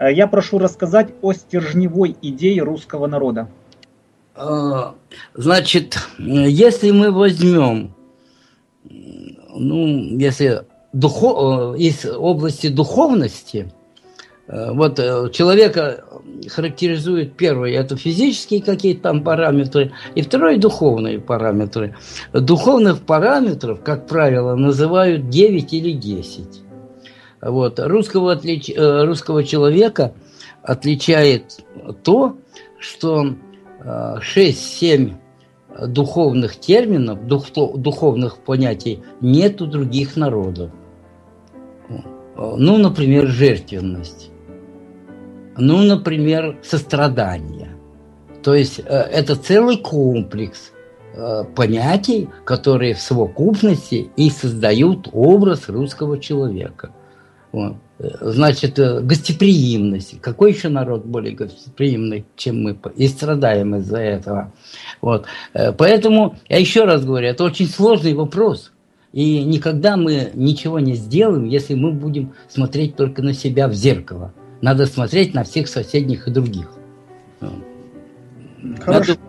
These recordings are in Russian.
Э, я прошу рассказать о стержневой идее русского народа. А, значит, если мы возьмем, ну, если духов, э, из области духовности, э, вот человека характеризует первый, это физические какие-то там параметры, и второй духовные параметры. Духовных параметров, как правило, называют 9 или 10. Вот. Русского, отлич... Э, русского человека отличает то, что 6-7 э, духовных терминов, дух... духовных понятий нет у других народов. Ну, например, жертвенность. Ну, например, сострадание. То есть э, это целый комплекс понятий, которые в совокупности и создают образ русского человека – вот. Значит, э, гостеприимность. Какой еще народ более гостеприимный, чем мы? И страдаем из-за этого. Вот. Э, поэтому, я еще раз говорю, это очень сложный вопрос. И никогда мы ничего не сделаем, если мы будем смотреть только на себя в зеркало. Надо смотреть на всех соседних и других. Хорошо. Надо...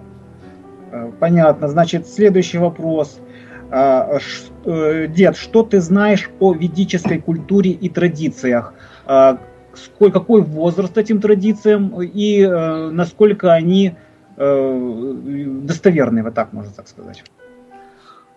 Э, понятно. Значит, следующий вопрос – э, дед, что ты знаешь о ведической культуре и традициях? А, сколько, какой возраст этим традициям и э, насколько они э, достоверны, вот так можно так сказать?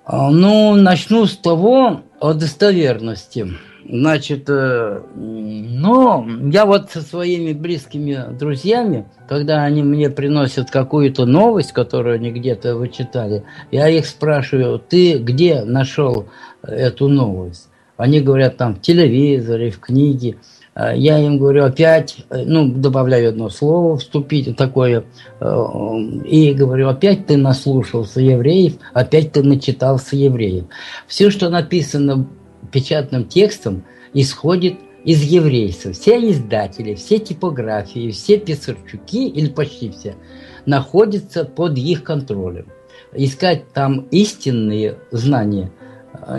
А, ну, начну с того о достоверности. Значит, э, но я вот со своими близкими друзьями, когда они мне приносят какую-то новость, которую они где-то вычитали, я их спрашиваю, ты где нашел эту новость? Они говорят там в телевизоре, в книге. А я им говорю опять, ну, добавляю одно слово, вступить такое, э, и говорю, опять ты наслушался евреев, опять ты начитался евреев. Все, что написано печатным текстом исходит из еврейцев. Все издатели, все типографии, все писарчуки, или почти все, находятся под их контролем. Искать там истинные знания э,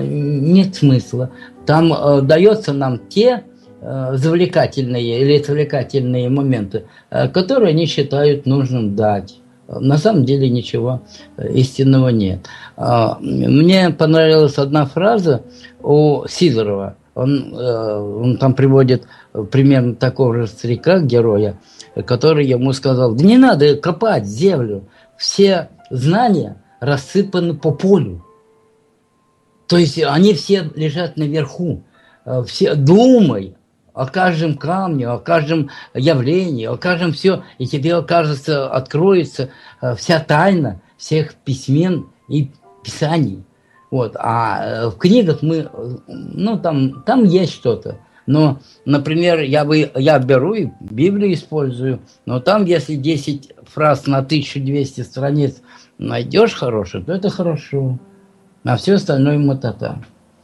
нет смысла. Там э, дается нам те э, завлекательные или отвлекательные моменты, э, которые они считают нужным дать. На самом деле ничего э, истинного нет. А, мне понравилась одна фраза у Сидорова. Он, э, он там приводит примерно такого же старика, героя, который ему сказал, да не надо копать землю, все знания рассыпаны по полю. То есть они все лежат наверху. Э, все думай, о каждом камне, о каждом явлении, о каждом все, и тебе окажется, откроется э, вся тайна всех письмен и писаний. Вот. А э, в книгах мы, ну, там, там есть что-то. Но, например, я, бы, я беру и Библию использую, но там, если 10 фраз на 1200 страниц найдешь хороших, то это хорошо. А все остальное мотота.